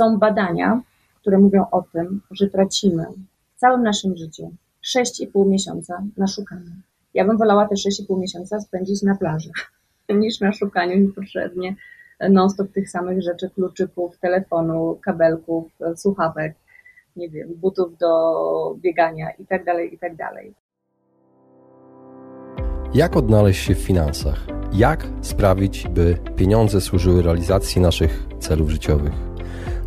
Są badania, które mówią o tym, że tracimy w całym naszym życiu 6,5 miesiąca na szukaniu. Ja bym wolała te 6,5 miesiąca spędzić na plaży, niż na szukaniu niepotrzebnie non-stop tych samych rzeczy, kluczyków, telefonu, kabelków, słuchawek, nie wiem, butów do biegania i tak dalej, i tak. Jak odnaleźć się w finansach? Jak sprawić, by pieniądze służyły realizacji naszych celów życiowych?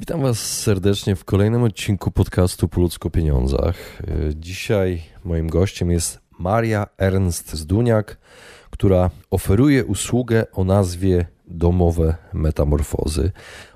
Witam Was serdecznie w kolejnym odcinku podcastu Po ludzku o pieniądzach. Dzisiaj moim gościem jest Maria Ernst Zduniak, która oferuje usługę o nazwie domowe metamorfozy.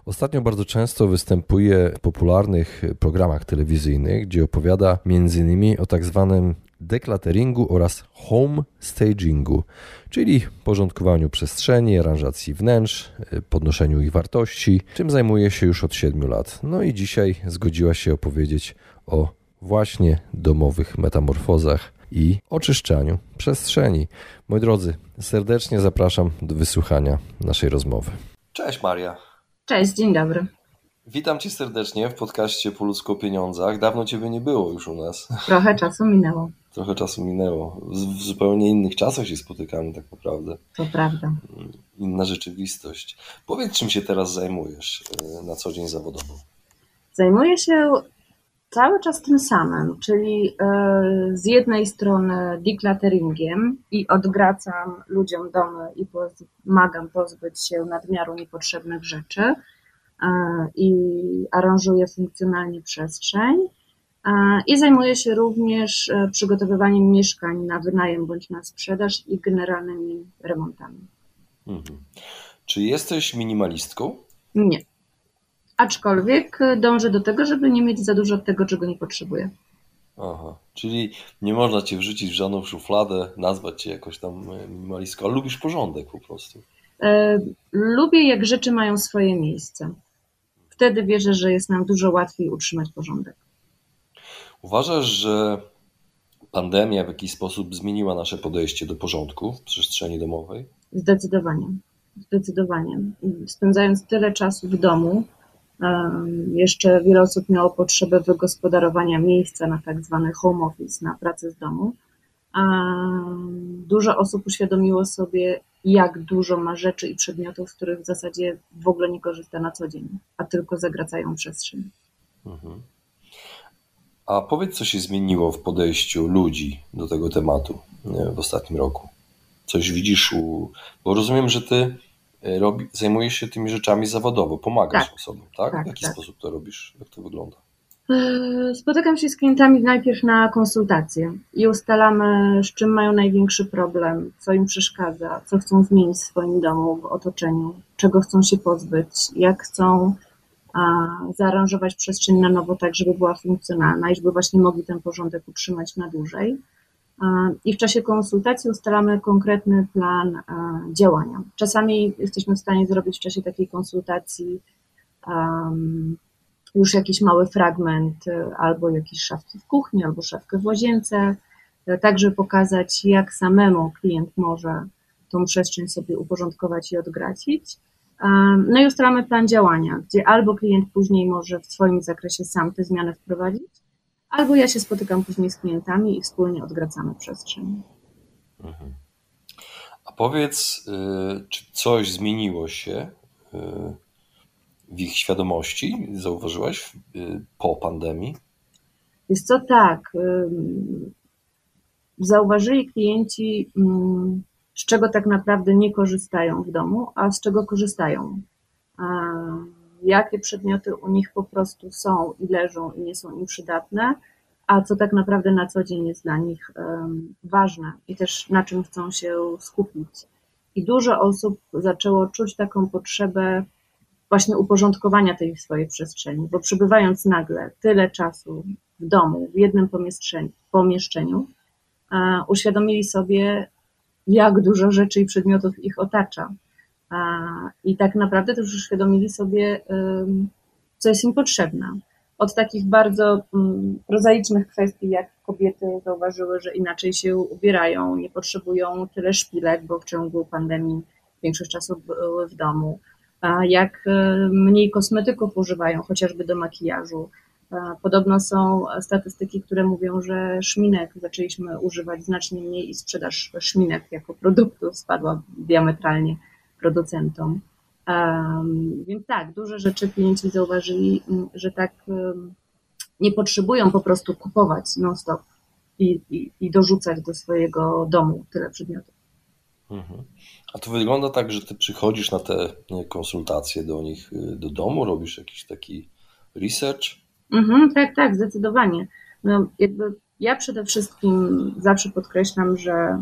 Ostatnio bardzo często występuje w popularnych programach telewizyjnych, gdzie opowiada m.in. o tak zwanym deklateringu oraz home stagingu, czyli porządkowaniu przestrzeni, aranżacji wnętrz, podnoszeniu ich wartości, czym zajmuje się już od 7 lat. No i dzisiaj zgodziła się opowiedzieć o właśnie domowych metamorfozach i oczyszczaniu przestrzeni. Moi drodzy, serdecznie zapraszam do wysłuchania naszej rozmowy. Cześć Maria. Cześć, dzień dobry. Witam Cię serdecznie w podcaście Po ludzku o pieniądzach. Dawno Ciebie nie było już u nas. Trochę czasu minęło. Trochę czasu minęło. W zupełnie innych czasach się spotykamy tak naprawdę. To prawda. Inna rzeczywistość. Powiedz, czym się teraz zajmujesz e, na co dzień zawodowo? Zajmuję się cały czas tym samym, czyli e, z jednej strony declutteringiem i odgracam ludziom domy i pomagam pozbyć się nadmiaru niepotrzebnych rzeczy e, i aranżuję funkcjonalnie przestrzeń. E, I zajmuję się również przygotowywaniem mieszkań na wynajem bądź na sprzedaż i generalnymi remontami. Mhm. Czy jesteś minimalistką? Nie. Aczkolwiek dążę do tego, żeby nie mieć za dużo tego, czego nie potrzebuję. Aha, czyli nie można cię wrzucić w żadną szufladę, nazwać cię jakoś tam e, minimalistką, ale lubisz porządek po prostu. E, lubię, jak rzeczy mają swoje miejsce. Wtedy wierzę, że jest nam dużo łatwiej utrzymać porządek. Uważasz, że pandemia w jakiś sposób zmieniła nasze podejście do porządku w przestrzeni domowej? Zdecydowanie. Zdecydowanie. Spędzając tyle czasu w domu, jeszcze wiele osób miało potrzebę wygospodarowania miejsca na tak zwany home office, na pracę z domu. Dużo osób uświadomiło sobie, jak dużo ma rzeczy i przedmiotów, z których w zasadzie w ogóle nie korzysta na co dzień, a tylko zagracają przestrzeń. Mhm. A powiedz, co się zmieniło w podejściu ludzi do tego tematu w ostatnim roku? Coś widzisz u... Bo rozumiem, że ty E, robi, zajmujesz się tymi rzeczami zawodowo, pomagasz tak, osobom, tak? tak w jaki tak. sposób to robisz? Jak to wygląda? E, spotykam się z klientami najpierw na konsultacje i ustalamy, z czym mają największy problem, co im przeszkadza, co chcą zmienić w swoim domu, w otoczeniu, czego chcą się pozbyć, jak chcą zaaranżować przestrzeń na nowo tak, żeby była funkcjonalna i żeby właśnie mogli ten porządek utrzymać na dłużej i w czasie konsultacji ustalamy konkretny plan działania. Czasami jesteśmy w stanie zrobić w czasie takiej konsultacji już jakiś mały fragment albo jakieś szafki w kuchni, albo szafkę w łazience, tak żeby pokazać, jak samemu klient może tą przestrzeń sobie uporządkować i odgracić. No i ustalamy plan działania, gdzie albo klient później może w swoim zakresie sam te zmiany wprowadzić, albo ja się spotykam później z klientami i wspólnie odgracamy przestrzeń. Mhm. A powiedz, y, czy coś zmieniło się y, w ich świadomości? Zauważyłaś y, po pandemii? Jest co tak. Zauważyli klienci, z czego tak naprawdę nie korzystają w domu, a z czego korzystają jakie przedmioty u nich po prostu są i leżą i nie są im przydatne, a co tak naprawdę na co dzień jest dla nich ważne i też na czym chcą się skupić. I dużo osób zaczęło czuć taką potrzebę właśnie uporządkowania tej swojej przestrzeni, bo przebywając nagle tyle czasu w domu, w jednym pomieszczeniu, pomieszczeniu uświadomili sobie, jak dużo rzeczy i przedmiotów ich otacza. I tak naprawdę też uświadomili sobie, co jest im potrzebne. Od takich bardzo prozaicznych kwestii, jak kobiety zauważyły, że inaczej się ubierają, nie potrzebują tyle szpilek, bo w ciągu pandemii większość czasu były w domu, jak mniej kosmetyków używają, chociażby do makijażu. Podobno są statystyki, które mówią, że szminek zaczęliśmy używać znacznie mniej i sprzedaż szminek jako produktu spadła diametralnie producentom. Więc tak, duże rzeczy klienci zauważyli, że tak nie potrzebują po prostu kupować non-stop i, i, i, dorzucać do swojego domu tyle przedmiotów. Mhm. A to wygląda tak, że ty przychodzisz na te konsultacje do nich y, do domu, robisz jakiś taki research? Mhm, tak, tak, zdecydowanie. No, jakby ja przede wszystkim zawsze podkreślam, że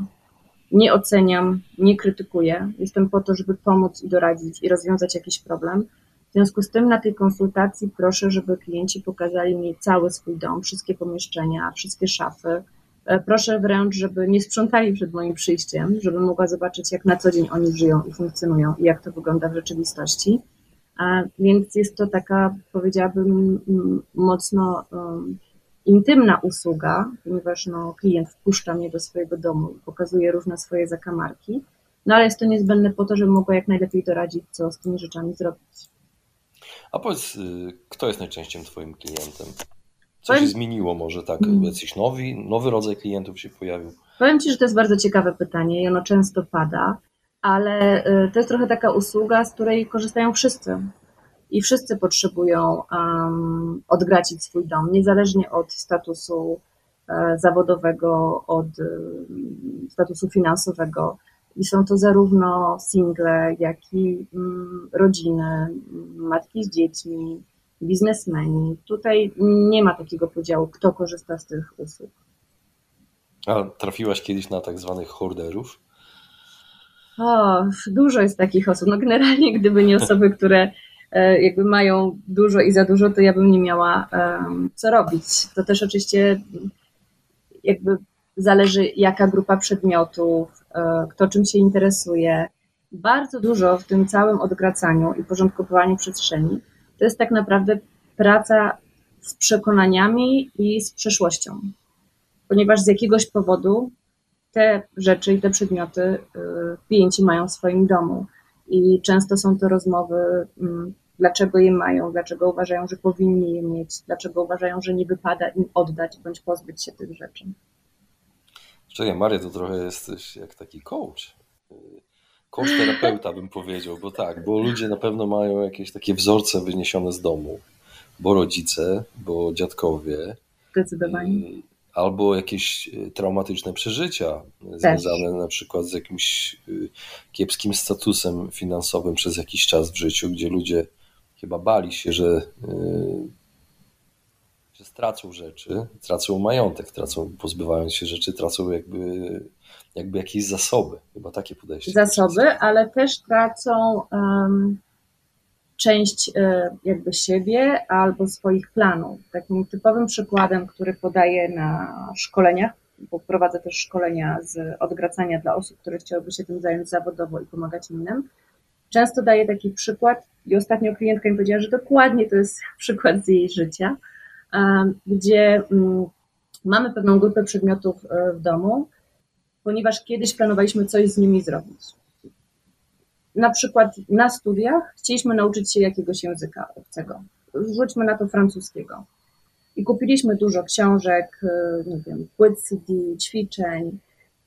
nie oceniam, nie krytykuję. Jestem po to, żeby pomóc i doradzić i rozwiązać jakiś problem. W związku z tym na tej konsultacji proszę, żeby klienci pokazali mi cały swój dom, wszystkie pomieszczenia, wszystkie szafy. E, proszę wręcz, żeby nie sprzątali przed moim przyjściem, żebym mogła zobaczyć, jak na co dzień oni żyją i funkcjonują i jak to wygląda w rzeczywistości. A więc jest to taka, powiedziałabym, mocno intymna usługa, ponieważ no, klient wpuszcza mnie do swojego domu i pokazuje różne swoje zakamarki, no ale jest to niezbędne po to, żebym mogła jak najlepiej doradzić, co z tymi rzeczami zrobić. A powiedz, y, kto jest najczęściej Twoim klientem? Co Powiem... się zmieniło może tak? Hmm. Jakiś nowy, nowy rodzaj klientów się pojawił? Powiem Ci, że to jest bardzo ciekawe pytanie i ono często pada, ale y, to jest trochę taka usługa, z której korzystają wszyscy i wszyscy potrzebują um, odgracić swój dom, niezależnie od statusu e, zawodowego, od um, statusu finansowego. I są to zarówno single, jak i um, rodziny, matki z dziećmi, biznesmeni. Tutaj nie ma takiego podziału, kto korzysta z tych usług. A trafiłaś kiedyś na tak zwanych horderów? O, dużo jest takich osób. No generalnie, gdyby nie osoby, które E, jakby mają dużo i za dużo, to ja bym nie miała co robić. To też oczywiście jakby zależy jaka grupa przedmiotów, e, kto czym się interesuje. Bardzo dużo w tym całym odgracaniu i porządkowaniu przestrzeni to jest tak naprawdę praca z przekonaniami i z przeszłością. Ponieważ z jakiegoś powodu te rzeczy i te przedmioty e, klienci mają w swoim domu. I często są to rozmowy mm, dlaczego je mają, dlaczego uważają, że powinni je mieć, dlaczego uważają, że nie wypada im oddać bądź pozbyć się tych rzeczy. Czekaj, Maria, to trochę jesteś jak taki coach. Coach terapeuta bym powiedział, bo tak, bo ludzie na pewno mają jakieś takie wzorce wyniesione z domu, bo rodzice, bo dziadkowie. Zdecydowanie. Albo jakieś e, traumatyczne przeżycia Też. związane na przykład z jakimś e, kiepskim statusem finansowym przez jakiś czas w życiu, gdzie ludzie chyba bali się, że, że stracą rzeczy, tracą majątek, tracą, pozbywając się rzeczy, tracą jakby, jakby jakieś zasoby. Chyba takie podejście. Zasoby, ale też tracą um, część e, jakby siebie albo swoich planów. Takim typowym przykładem, który podaję na szkoleniach, bo prowadzę też szkolenia z odgracania dla osób, które chciałyby się tym zająć zawodowo i pomagać innym. Często daję taki przykład i ostatnio klientka mi powiedziała, że dokładnie to jest przykład z jej życia, gdzie mm, mamy pewną grupę przedmiotów e, w domu, ponieważ kiedyś planowaliśmy coś z nimi zrobić. Na przykład na studiach chcieliśmy nauczyć się jakiegoś języka obcego. Rzućmy na to francuskiego. I kupiliśmy dużo książek, e, nie wiem, płyt CD, ćwiczeń,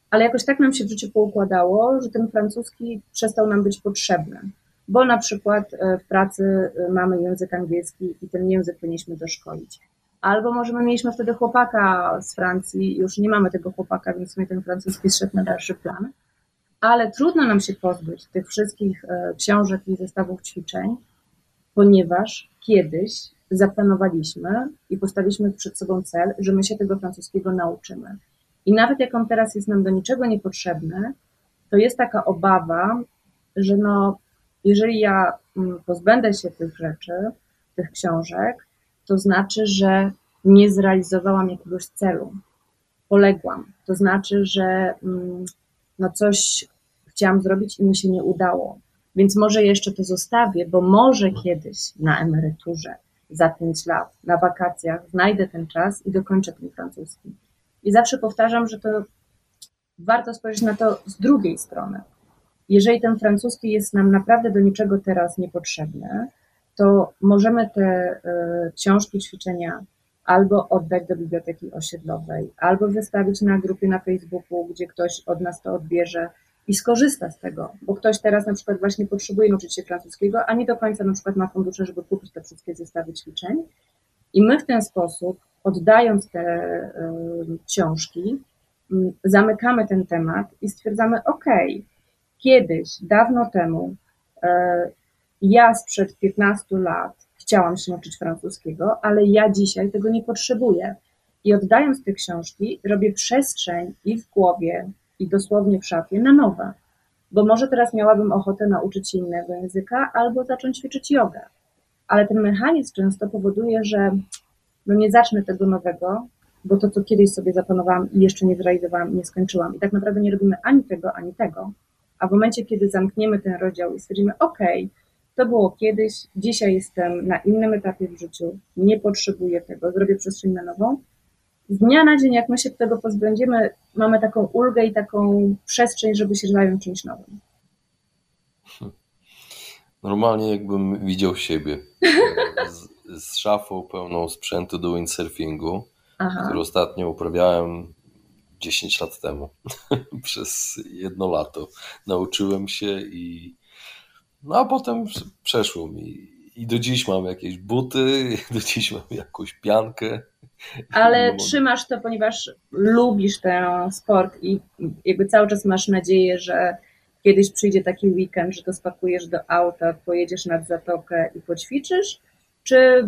ale jakoś tak nam się w życiu poukładało, że ten francuski przestał nam być potrzebny bo na przykład e, w pracy e, mamy język angielski i ten język powinniśmy doszkolić. Albo może my mieliśmy wtedy chłopaka z Francji, już nie mamy tego chłopaka, więc my ten francuski zszedł na dalszy plan. Ale trudno nam się pozbyć tych wszystkich e, książek i zestawów ćwiczeń, ponieważ kiedyś zaplanowaliśmy i postawiliśmy przed sobą cel, że my się tego francuskiego nauczymy. I nawet jak on teraz jest nam do niczego niepotrzebny, to jest taka obawa, że no, jeżeli ja mm, pozbędę się tych rzeczy, tych książek, to znaczy, że nie zrealizowałam jakiegoś celu, poległam. To znaczy, że mm, no coś chciałam zrobić i mi się nie udało. Więc może jeszcze to zostawię, bo może kiedyś na emeryturze, za pięć lat, na wakacjach znajdę ten czas i dokończę ten francuski. I zawsze powtarzam, że to warto spojrzeć na to z drugiej strony. Jeżeli ten francuski jest nam naprawdę do niczego teraz niepotrzebny, to możemy te y, książki, ćwiczenia albo oddać do biblioteki osiedlowej, albo wystawić na grupie na Facebooku, gdzie ktoś od nas to odbierze i skorzysta z tego, bo ktoś teraz na przykład właśnie potrzebuje nauczyć się francuskiego, a nie do końca na przykład ma fundusze, żeby kupić te wszystkie zestawy ćwiczeń. I my w ten sposób, oddając te y, książki, y, zamykamy ten temat i stwierdzamy, ok, kiedyś, dawno temu, y, ja sprzed 15 lat chciałam się nauczyć francuskiego, ale ja dzisiaj tego nie potrzebuję. I oddając te książki, robię przestrzeń i w głowie, i dosłownie w szafie na nowe. Bo może teraz miałabym ochotę nauczyć się innego języka albo zacząć ćwiczyć jogę. Ale ten mechanizm często powoduje, że no nie zacznę tego nowego, bo to, co kiedyś sobie zaplanowałam i jeszcze nie zrealizowałam nie skończyłam. I tak naprawdę nie robimy ani tego, ani tego. A w momencie, kiedy zamkniemy ten rozdział i stwierdzimy, OK, to było kiedyś, dzisiaj jestem na innym etapie w życiu, nie potrzebuję tego, zrobię przestrzeń na nową, z dnia na dzień, jak my się tego pozbędziemy, mamy taką ulgę i taką przestrzeń, żeby się zająć czymś nowym. Normalnie jakbym widział siebie z, z szafą pełną sprzętu do windsurfingu, Aha. który ostatnio uprawiałem 10 lat temu przez jedno lato. Nauczyłem się i no a potem przeszło mi. I do dziś mam jakieś buty, do dziś mam jakąś piankę. Ale no, trzymasz to, ponieważ lubisz ten sport i jakby cały czas masz nadzieję, że kiedyś przyjdzie taki weekend, że to spakujesz do auta, pojedziesz nad zatokę i poćwiczysz, czy,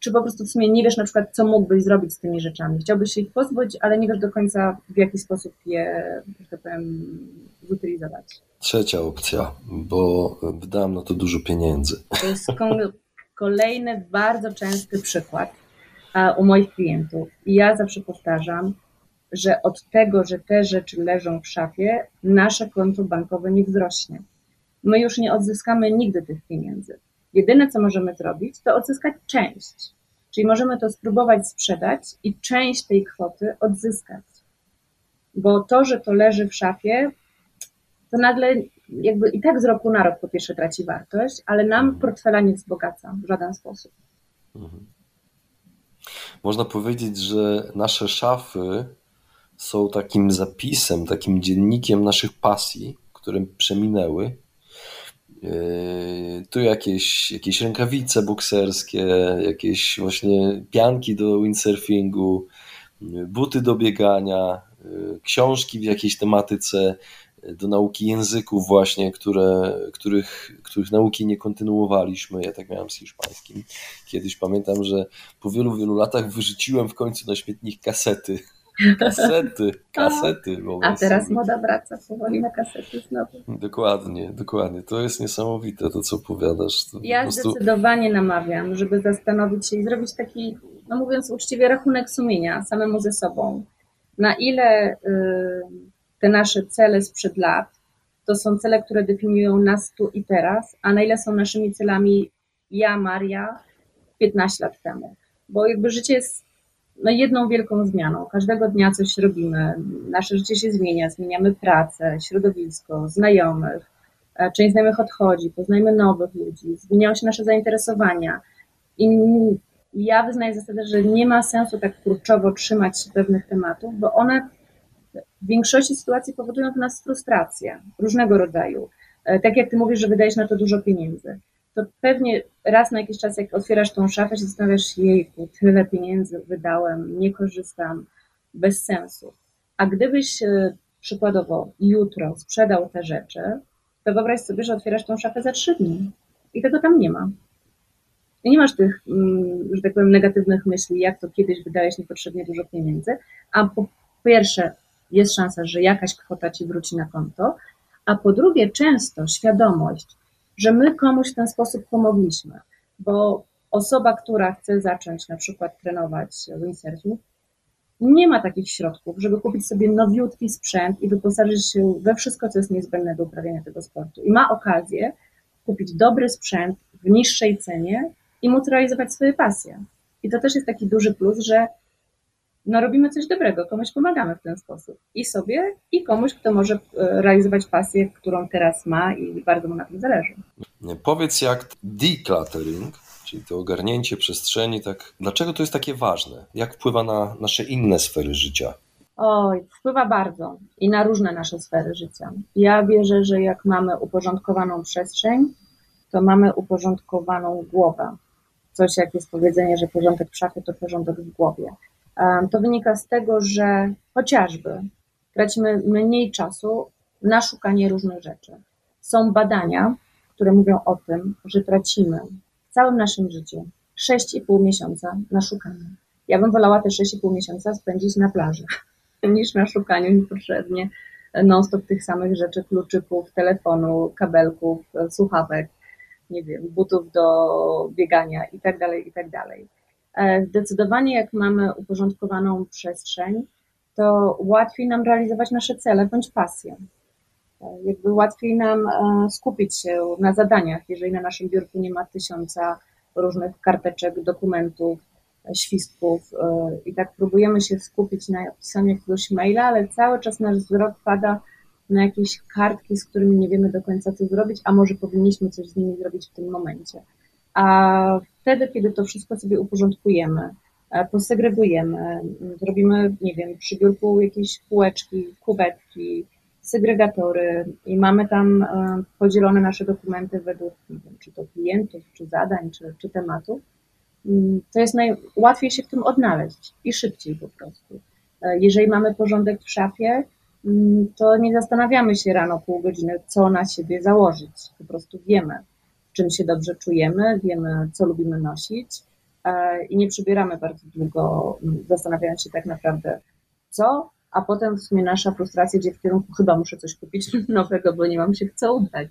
czy po prostu w sumie nie wiesz na przykład, co mógłbyś zrobić z tymi rzeczami? Chciałbyś się ich pozbyć, ale nie wiesz do końca, w jaki sposób je, że tak powiem, zutylizować. Trzecia opcja, bo wydałem na to dużo pieniędzy. To jest kolejny bardzo częsty przykład u moich klientów. I ja zawsze powtarzam, że od tego, że te rzeczy leżą w szafie, nasze konto bankowe nie wzrośnie. My już nie odzyskamy nigdy tych pieniędzy. Jedyne, co możemy zrobić, to odzyskać część. Czyli możemy to spróbować sprzedać i część tej kwoty odzyskać. Bo to, że to leży w szafie, to nagle jakby i tak z roku na rok po pierwsze traci wartość, ale nam portfela nie wzbogaca w żaden sposób. Mhm. Można powiedzieć, że nasze szafy są takim zapisem, takim dziennikiem naszych pasji, które przeminęły. Yy, tu jakieś, jakieś rękawice bokserskie, jakieś właśnie pianki do windsurfingu, buty do biegania, yy, książki w jakiejś tematyce do nauki języków właśnie, które, których, których nauki nie kontynuowaliśmy. Ja tak miałem z hiszpańskim. Kiedyś pamiętam, że po wielu, wielu latach wyrzuciłem w końcu na śmietnik kasety. Kasety, kasety. A teraz sobie. moda wraca powoli na kasety znowu. Dokładnie, dokładnie. To jest niesamowite to, co opowiadasz. To ja prostu... zdecydowanie namawiam, żeby zastanowić się i zrobić taki, no mówiąc uczciwie, rachunek sumienia samemu ze sobą. Na ile... Yy te nasze cele sprzed lat, to są cele, które definiują nas tu i teraz, a na ile są naszymi celami ja, Maria, 15 lat temu. Bo jakby życie jest no, jedną wielką zmianą. Każdego dnia coś robimy, nasze życie się zmienia, zmieniamy pracę, środowisko, znajomych, e, część znajomych odchodzi, poznajmy nowych ludzi, zmieniają się nasze zainteresowania. I ja wyznaję zasadę, że nie ma sensu tak kurczowo trzymać się pewnych tematów, bo one w większości sytuacji powodują w nas frustrację różnego rodzaju. E, tak jak ty mówisz, że wydajesz na to dużo pieniędzy, to pewnie raz na jakiś czas, jak otwierasz tą szafę, się zastanawiasz jejku, tyle pieniędzy wydałem, nie korzystam, bez sensu. A gdybyś e, przykładowo jutro sprzedał te rzeczy, to wyobraź sobie, że otwierasz tą szafę za trzy dni i tego tam nie ma. I nie masz tych, mm, że tak powiem, negatywnych myśli, jak to kiedyś wydałeś niepotrzebnie dużo pieniędzy, a po pierwsze jest szansa, że jakaś kwota ci wróci na konto, a po drugie często świadomość, że my komuś w ten sposób pomogliśmy, bo osoba, która chce zacząć na przykład trenować windsurfing, nie ma takich środków, żeby kupić sobie nowiutki sprzęt i wyposażyć się we wszystko, co jest niezbędne do uprawiania tego sportu. I ma okazję kupić dobry sprzęt w niższej cenie i móc realizować swoje pasje. I to też jest taki duży plus, że no robimy coś dobrego, komuś pomagamy w ten sposób. I sobie, i komuś, kto może e, realizować pasję, którą teraz ma i bardzo mu na tym zależy. Powiedz, jak decluttering, czyli to ogarnięcie przestrzeni, tak, dlaczego to jest takie ważne? Jak wpływa na nasze inne sfery życia? Oj, wpływa bardzo i na różne nasze sfery życia. Ja wierzę, że jak mamy uporządkowaną przestrzeń, to mamy uporządkowaną głowę. Coś jak jest powiedzenie, że porządek w szafie to porządek w głowie. To wynika z tego, że chociażby tracimy mniej czasu na szukanie różnych rzeczy. Są badania, które mówią o tym, że tracimy w całym naszym życiu 6,5 miesiąca na szukanie. Ja bym wolała te 6,5 miesiąca spędzić na plaży, niż na szukaniu niepotrzebnie non-stop tych samych rzeczy, kluczyków, telefonu, kabelków, słuchawek, nie wiem, butów do biegania i tak E, zdecydowanie jak mamy uporządkowaną przestrzeń, to łatwiej nam realizować nasze cele bądź pasje. E, jakby łatwiej nam e, skupić się na zadaniach, jeżeli na naszym biurku nie ma tysiąca różnych karteczek, dokumentów, świstków i tak próbujemy się skupić na pisaniu jakiegoś maila, ale cały czas nasz wzrok pada na jakieś kartki, z którymi nie wiemy do końca co zrobić, a może powinniśmy coś z nimi zrobić w tym momencie. A wtedy, kiedy to wszystko sobie uporządkujemy, e, posegregujemy, zrobimy, nie wiem, przy biurku jakieś półeczki, kubetki, segregatory i mamy tam e, podzielone nasze dokumenty według, nie wiem, czy to klientów, czy zadań, czy, czy tematów, mm, to jest najłatwiej się w tym odnaleźć i szybciej po prostu. E, jeżeli mamy porządek w szafie, mm, to nie zastanawiamy się rano pół godziny, co na siebie założyć. Po prostu wiemy czym się dobrze czujemy, wiemy, co lubimy nosić e, i nie przybieramy bardzo długo, zastanawiając się tak naprawdę, co, a potem w sumie nasza frustracja idzie w kierunku, chyba muszę coś kupić nowego, bo nie mam się co udać.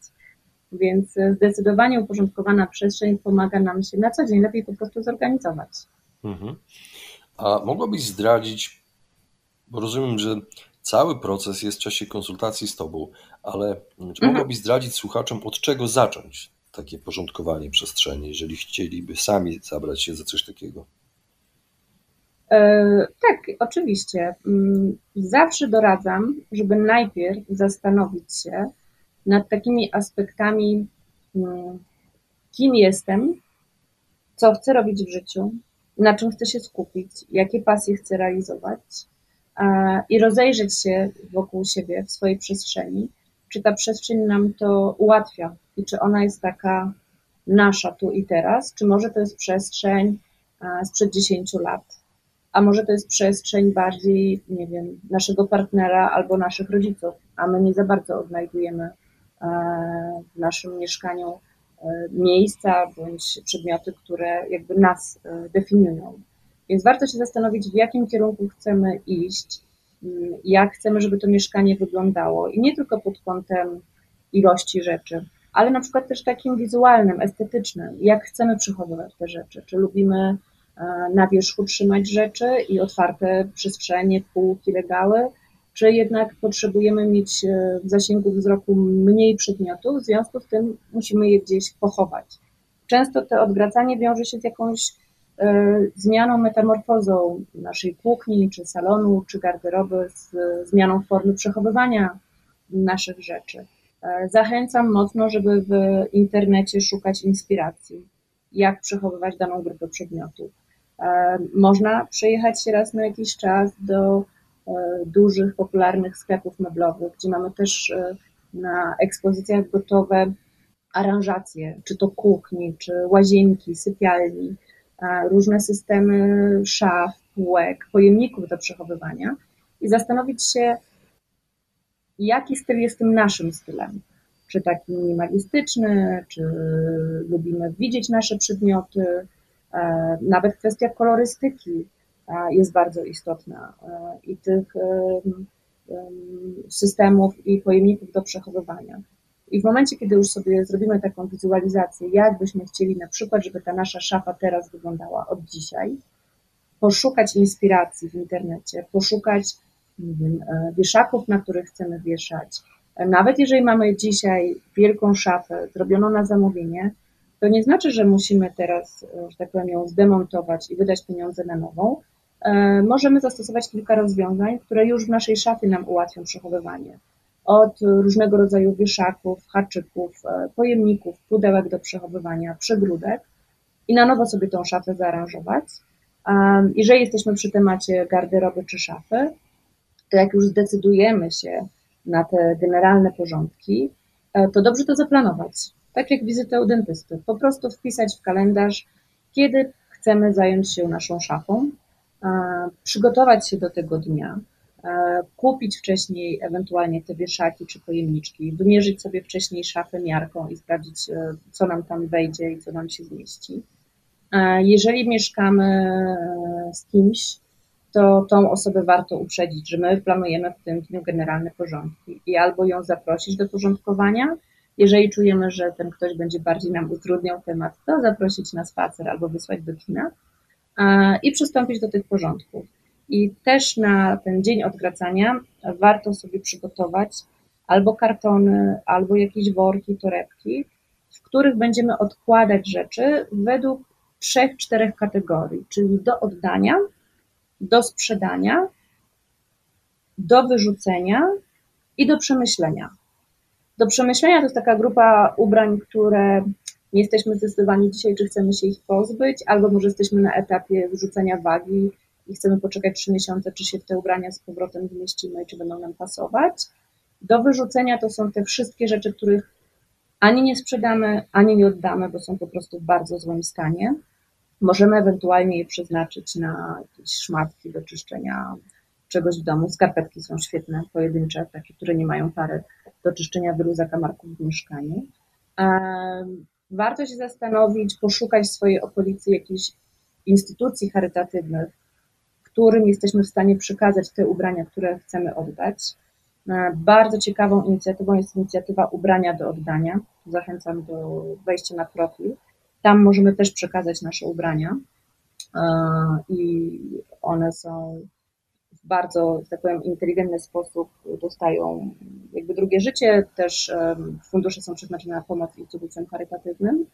Więc zdecydowanie uporządkowana przestrzeń pomaga nam się na co dzień lepiej po prostu zorganizować. Mhm. A mogłabyś zdradzić, bo rozumiem, że cały proces jest w czasie konsultacji z Tobą, ale czy mhm. mogłabyś zdradzić słuchaczom, od czego zacząć takie porządkowanie przestrzeni, jeżeli chcieliby sami zabrać się za coś takiego? E, tak, oczywiście. Mm, zawsze doradzam, żeby najpierw zastanowić się nad takimi aspektami, mm, kim jestem, co chcę robić w życiu, na czym chcę się skupić, jakie pasje chcę realizować i rozejrzeć się wokół siebie w swojej przestrzeni, czy ta przestrzeń nam to ułatwia i czy ona jest taka nasza tu i teraz, czy może to jest przestrzeń e, sprzed 10 lat, a może to jest przestrzeń bardziej, nie wiem, naszego partnera albo naszych rodziców, a my nie za bardzo odnajdujemy e, w naszym mieszkaniu e, miejsca bądź przedmioty, które jakby nas definiują. Więc warto się zastanowić, w jakim kierunku chcemy iść, mm, jak chcemy, żeby to mieszkanie wyglądało i nie tylko pod kątem ilości rzeczy, ale na przykład też takim wizualnym, estetycznym, jak chcemy przechowywać te rzeczy, czy lubimy e, na wierzchu trzymać rzeczy i otwarte przestrzenie, półki, legały, czy jednak potrzebujemy mieć e, w zasięgu wzroku mniej przedmiotów, w związku z tym musimy je gdzieś pochować. Często to odwracanie wiąże się z jakąś e, zmianą, metamorfozą naszej kuchni, czy salonu, czy garderoby, z zmianą formy przechowywania naszych rzeczy. E, zachęcam mocno, żeby w internecie szukać inspiracji, jak przechowywać daną grupę przedmiotów. E, można przejechać się raz na jakiś czas do e, dużych, popularnych sklepów meblowych, gdzie mamy też na ekspozycjach gotowe aranżacje, czy to kuchni, czy łazienki, sypialni, różne systemy szaf, półek, pojemników do przechowywania i zastanowić się, jaki styl jest tym naszym stylem. Czy taki minimalistyczny, czy lubimy widzieć nasze przedmioty. E, nawet kwestia kolorystyki e, jest bardzo istotna e, i tych systemów i pojemników do przechowywania. I w momencie, kiedy już sobie zrobimy taką wizualizację, jak byśmy chcieli na przykład, żeby ta nasza szafa teraz wyglądała od dzisiaj, poszukać inspiracji w internecie, poszukać nie wiem, e, wieszaków, na których chcemy wieszać. E, nawet jeżeli mamy dzisiaj wielką szafę zrobioną na zamówienie, to nie znaczy, że musimy teraz, e, że tak powiem, ją zdemontować i wydać pieniądze na nową. Możemy zastosować kilka rozwiązań, które już w naszej szafie nam ułatwią przechowywanie. Od różnego rodzaju wieszaków, haczyków, pojemników, pudełek do przechowywania, przegródek i na nowo sobie tą szafę zaaranżować. Jeżeli jesteśmy przy temacie garderoby czy szafy, to jak już zdecydujemy się na te generalne porządki, e, to dobrze to zaplanować. Tak jak wizytę u dentysty. Po prostu wpisać w kalendarz, kiedy chcemy zająć się naszą szafą, przygotować się do tego dnia, kupić wcześniej ewentualnie te wieszaki czy pojemniczki, wymierzyć sobie wcześniej szafę miarką i sprawdzić, e, co nam tam wejdzie i co nam się zmieści. Jeżeli mieszkamy e, z kimś, to tą osobę warto uprzedzić, że my planujemy w tym dniu generalne porządki i albo ją zaprosić do porządkowania, jeżeli czujemy, że ten ktoś będzie bardziej nam utrudniał temat, to zaprosić na spacer albo wysłać do kina i przystąpić do tych porządków. I też na ten dzień odgracania warto sobie przygotować albo kartony, albo jakieś worki, torebki, w których będziemy odkładać rzeczy według trzech, czterech kategorii, czyli do oddania, do sprzedania, do wyrzucenia i do przemyślenia. Do przemyślenia to jest taka grupa ubrań, które nie jesteśmy zdecydowani dzisiaj, czy chcemy się ich pozbyć, albo może jesteśmy na etapie wyrzucenia wagi i chcemy poczekać trzy miesiące, czy się w te ubrania z powrotem zmieścimy czy będą nam pasować. Do wyrzucenia to są te wszystkie rzeczy, których ani nie sprzedamy, ani nie oddamy, bo są po prostu w bardzo złym stanie. Możemy ewentualnie je przeznaczyć na jakieś szmatki do czyszczenia czegoś w domu. Skarpetki są świetne, pojedyncze, takie, które nie mają pary do czyszczenia wielu zakamarków w mieszkaniu. Warto się zastanowić, poszukać w swojej okolicy jakichś instytucji charytatywnych, którym jesteśmy w stanie przekazać te ubrania, które chcemy oddać. Bardzo ciekawą inicjatywą jest inicjatywa Ubrania do oddania. Zachęcam do wejścia na profil. Tam możemy też przekazać nasze ubrania e, i one są w bardzo, tak powiem, inteligentny sposób dostają jakby drugie życie. Też e, fundusze są przeznaczone na pomoc instytucjom charytatywnym.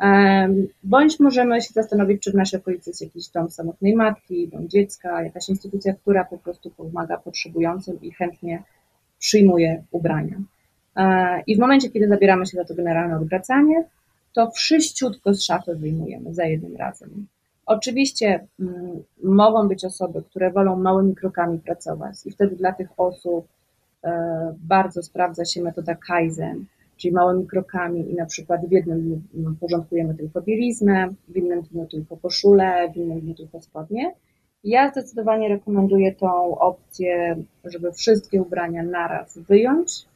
E, bądź możemy się zastanowić, czy w naszej okolicy jest jakiś dom samotnej matki, dom dziecka, jakaś instytucja, która po prostu pomaga potrzebującym i chętnie przyjmuje ubrania. I w momencie, kiedy zabieramy się za to generalne odwracanie, to wszyściutko z szafy wyjmujemy za jednym razem. Oczywiście mm, mogą być osoby, które wolą małymi krokami pracować i wtedy dla tych osób e, bardzo sprawdza się metoda Kaizen, czyli małymi krokami i na przykład w jednym dniu mm, porządkujemy tylko bieliznę, w innym dniu tylko koszulę, w innym dniu tylko spodnie. Ja zdecydowanie rekomenduję tą opcję, żeby wszystkie ubrania naraz wyjąć,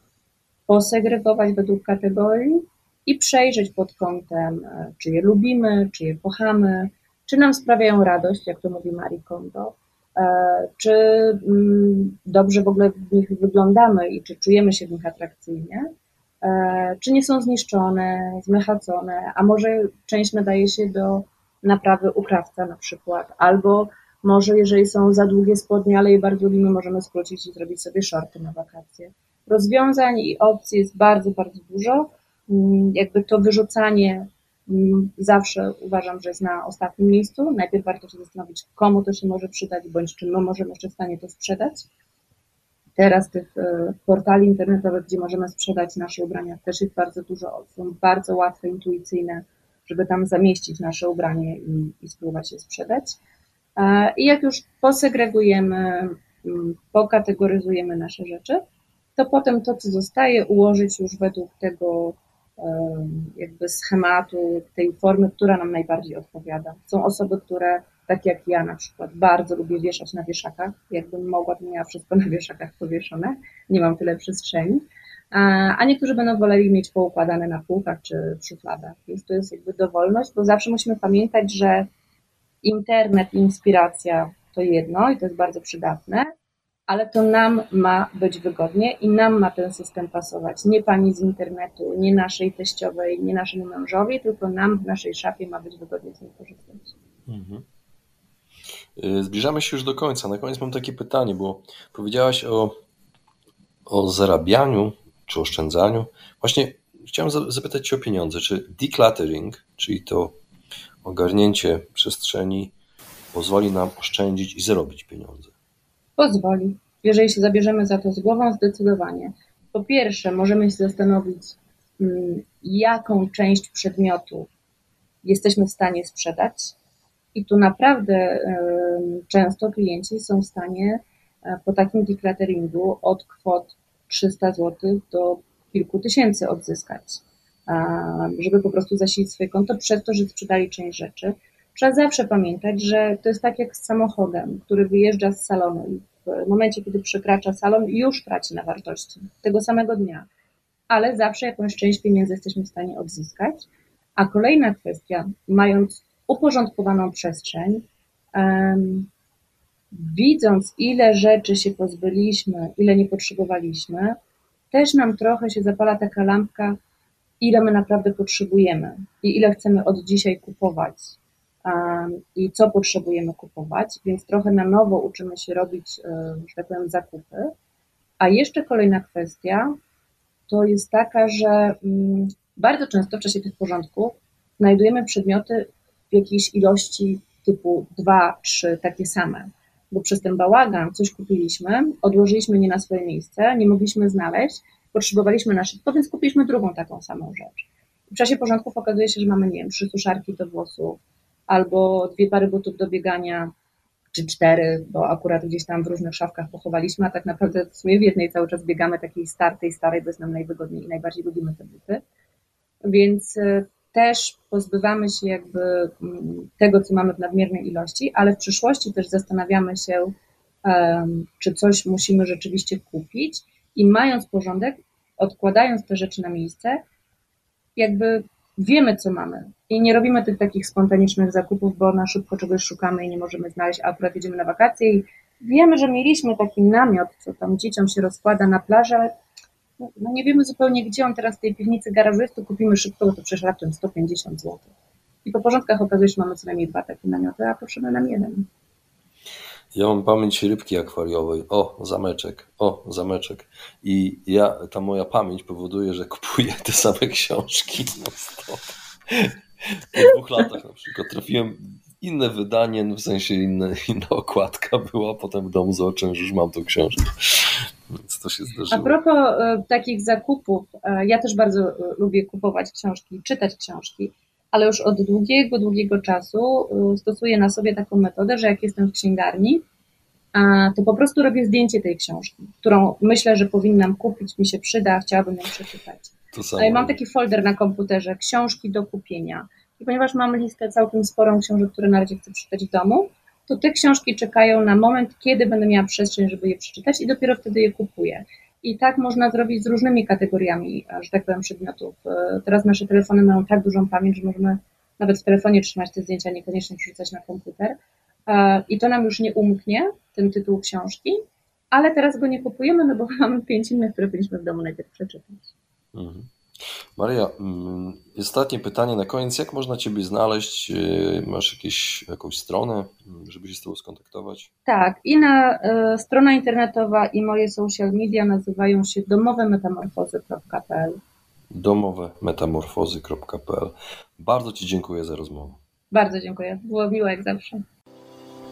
posegregować według kategorii i przejrzeć pod kątem, e, czy je lubimy, czy je kochamy, czy nam sprawiają radość, jak to mówi Marie Kondo, e, czy mm, dobrze w ogóle w nich wyglądamy i czy czujemy się w nich atrakcyjnie, e, czy nie są zniszczone, zmechacone, a może część nadaje się do naprawy u krawca na przykład, albo może jeżeli są za długie spodnie, ale je bardzo lubimy, możemy skrócić i zrobić sobie shorty na wakacje. Rozwiązań i opcji jest bardzo, bardzo dużo. Mm, jakby to wyrzucanie mm, zawsze uważam, że jest na ostatnim miejscu. Najpierw warto się zastanowić, komu to się może przydać, bądź czy my możemy jeszcze w stanie to sprzedać. Teraz tych e, portali internetowych, gdzie możemy sprzedać nasze ubrania, też jest bardzo dużo. Są bardzo łatwe, intuicyjne, żeby tam zamieścić nasze ubranie i, i spróbować je sprzedać. E, I jak już posegregujemy, mm, pokategoryzujemy nasze rzeczy, to potem to, co zostaje, ułożyć już według tego jakby schematu, tej formy, która nam najbardziej odpowiada. Są osoby, które, tak jak ja na przykład, bardzo lubię wieszać na wieszakach. Jakbym mogła, to miała wszystko na wieszakach powieszone. Nie mam tyle przestrzeni. A niektórzy będą woleli mieć poukładane na półkach czy w szufladach. Więc to jest jakby dowolność, bo zawsze musimy pamiętać, że internet inspiracja to jedno i to jest bardzo przydatne, ale to nam ma być wygodnie i nam ma ten system pasować. Nie pani z internetu, nie naszej teściowej, nie naszemu mężowi, tylko nam w naszej szafie ma być wygodnie z niej korzystać. Mhm. Y, zbliżamy się już do końca. Na koniec mam takie pytanie, bo powiedziałaś o, o zarabianiu czy oszczędzaniu. Właśnie chciałem zapytać Cię o pieniądze. Czy decluttering, czyli to ogarnięcie przestrzeni, pozwoli nam oszczędzić i zarobić pieniądze? Pozwoli. Jeżeli się zabierzemy za to z głową, zdecydowanie. Po pierwsze, możemy się zastanowić, mm, jaką część przedmiotu jesteśmy w stanie sprzedać. I tu naprawdę często klienci są w stanie e, po takim declutteringu od kwot 300 zł do kilku tysięcy odzyskać, żeby po prostu zasilić swoje konto przez to, że sprzedali część rzeczy. Trzeba zawsze pamiętać, że to jest tak jak z samochodem, który wyjeżdża z salonu i w momencie, kiedy przekracza salon, już traci na wartości tego samego dnia, ale zawsze jakąś część pieniędzy jesteśmy w stanie odzyskać. A kolejna kwestia, mając uporządkowaną przestrzeń, um, widząc ile rzeczy się pozbyliśmy, ile nie potrzebowaliśmy, też nam trochę się zapala taka lampka, ile my naprawdę potrzebujemy i ile chcemy od dzisiaj kupować i co potrzebujemy kupować, więc trochę na nowo uczymy się robić, e, że tak powiem, zakupy. A jeszcze kolejna kwestia to jest taka, że mm, bardzo często w czasie tych porządków znajdujemy przedmioty w jakiejś ilości typu dwa, trzy takie same. Bo przez ten bałagan coś kupiliśmy, odłożyliśmy nie na swoje miejsce, nie mogliśmy znaleźć, potrzebowaliśmy na szybko, więc kupiliśmy drugą taką samą rzecz. W czasie porządków okazuje się, że mamy, nie wiem, trzy suszarki do włosów, albo dwie pary butów do biegania, czy cztery, bo akurat gdzieś tam w różnych szafkach pochowaliśmy, a tak naprawdę w sumie w jednej cały czas biegamy takiej startej, starej, bo jest nam najwygodniej i najbardziej lubimy te buty. Więc e, też pozbywamy się jakby mm, tego, co mamy w nadmiernej ilości, ale w przyszłości też zastanawiamy się, czy coś musimy rzeczywiście kupić i mając porządek, odkładając te rzeczy na miejsce, jakby wiemy, co mamy i nie robimy tych takich spontanicznych zakupów, bo na szybko czegoś szukamy i nie możemy znaleźć, a akurat jedziemy na wakacje i wiemy, że mieliśmy taki namiot, co tam dzieciom się rozkłada na plaży, ale no, no nie wiemy zupełnie, gdzie on teraz w tej piwnicy to kupimy szybko, bo to przecież raptem 150 zł. I po porządkach okazuje się, że mamy co najmniej dwa takie namioty, a potrzebny nam jeden. Ja mam pamięć rybki akwariowej. O, zameczek, o, zameczek. I ja, ta moja pamięć powoduje, że kupuję te same książki. No po dwóch latach na przykład trafiłem inne wydanie, w sensie inne, inna okładka była, potem w domu zobaczyłem, że już mam tą książkę. Więc to się zdarzyło. A propos e, takich zakupów, e, ja też bardzo e, lubię kupować książki, czytać książki, ale już od długiego, długiego czasu stosuję na sobie taką metodę, że jak jestem w księgarni, to po prostu robię zdjęcie tej książki, którą myślę, że powinnam kupić, mi się przyda, chciałabym ją przeczytać. Mam taki folder na komputerze, książki do kupienia. I ponieważ mam listę całkiem sporą książek, które na razie chcę przeczytać w domu, to te książki czekają na moment, kiedy będę miała przestrzeń, żeby je przeczytać i dopiero wtedy je kupuję. I tak można zrobić z różnymi kategoriami, że tak powiem, przedmiotów. E, teraz nasze telefony mają tak dużą pamięć, że możemy nawet w telefonie trzymać te zdjęcia, niekoniecznie przerzucać na komputer. E, I to nam już nie umknie, ten tytuł książki, ale teraz go nie kupujemy, no bo mamy pięć innych, które powinniśmy w domu najpierw przeczytać. Mhm. Maria, mm, ostatnie pytanie na koniec. Jak można Ciebie znaleźć? Y, masz jakieś, jakąś stronę, żeby się z Tobą skontaktować? Tak, i na y, strona internetowa i moje social media nazywają się domowemetamorfozy.pl domowemetamorfozy.pl Bardzo Ci dziękuję za rozmowę. Bardzo dziękuję. Było miło jak zawsze.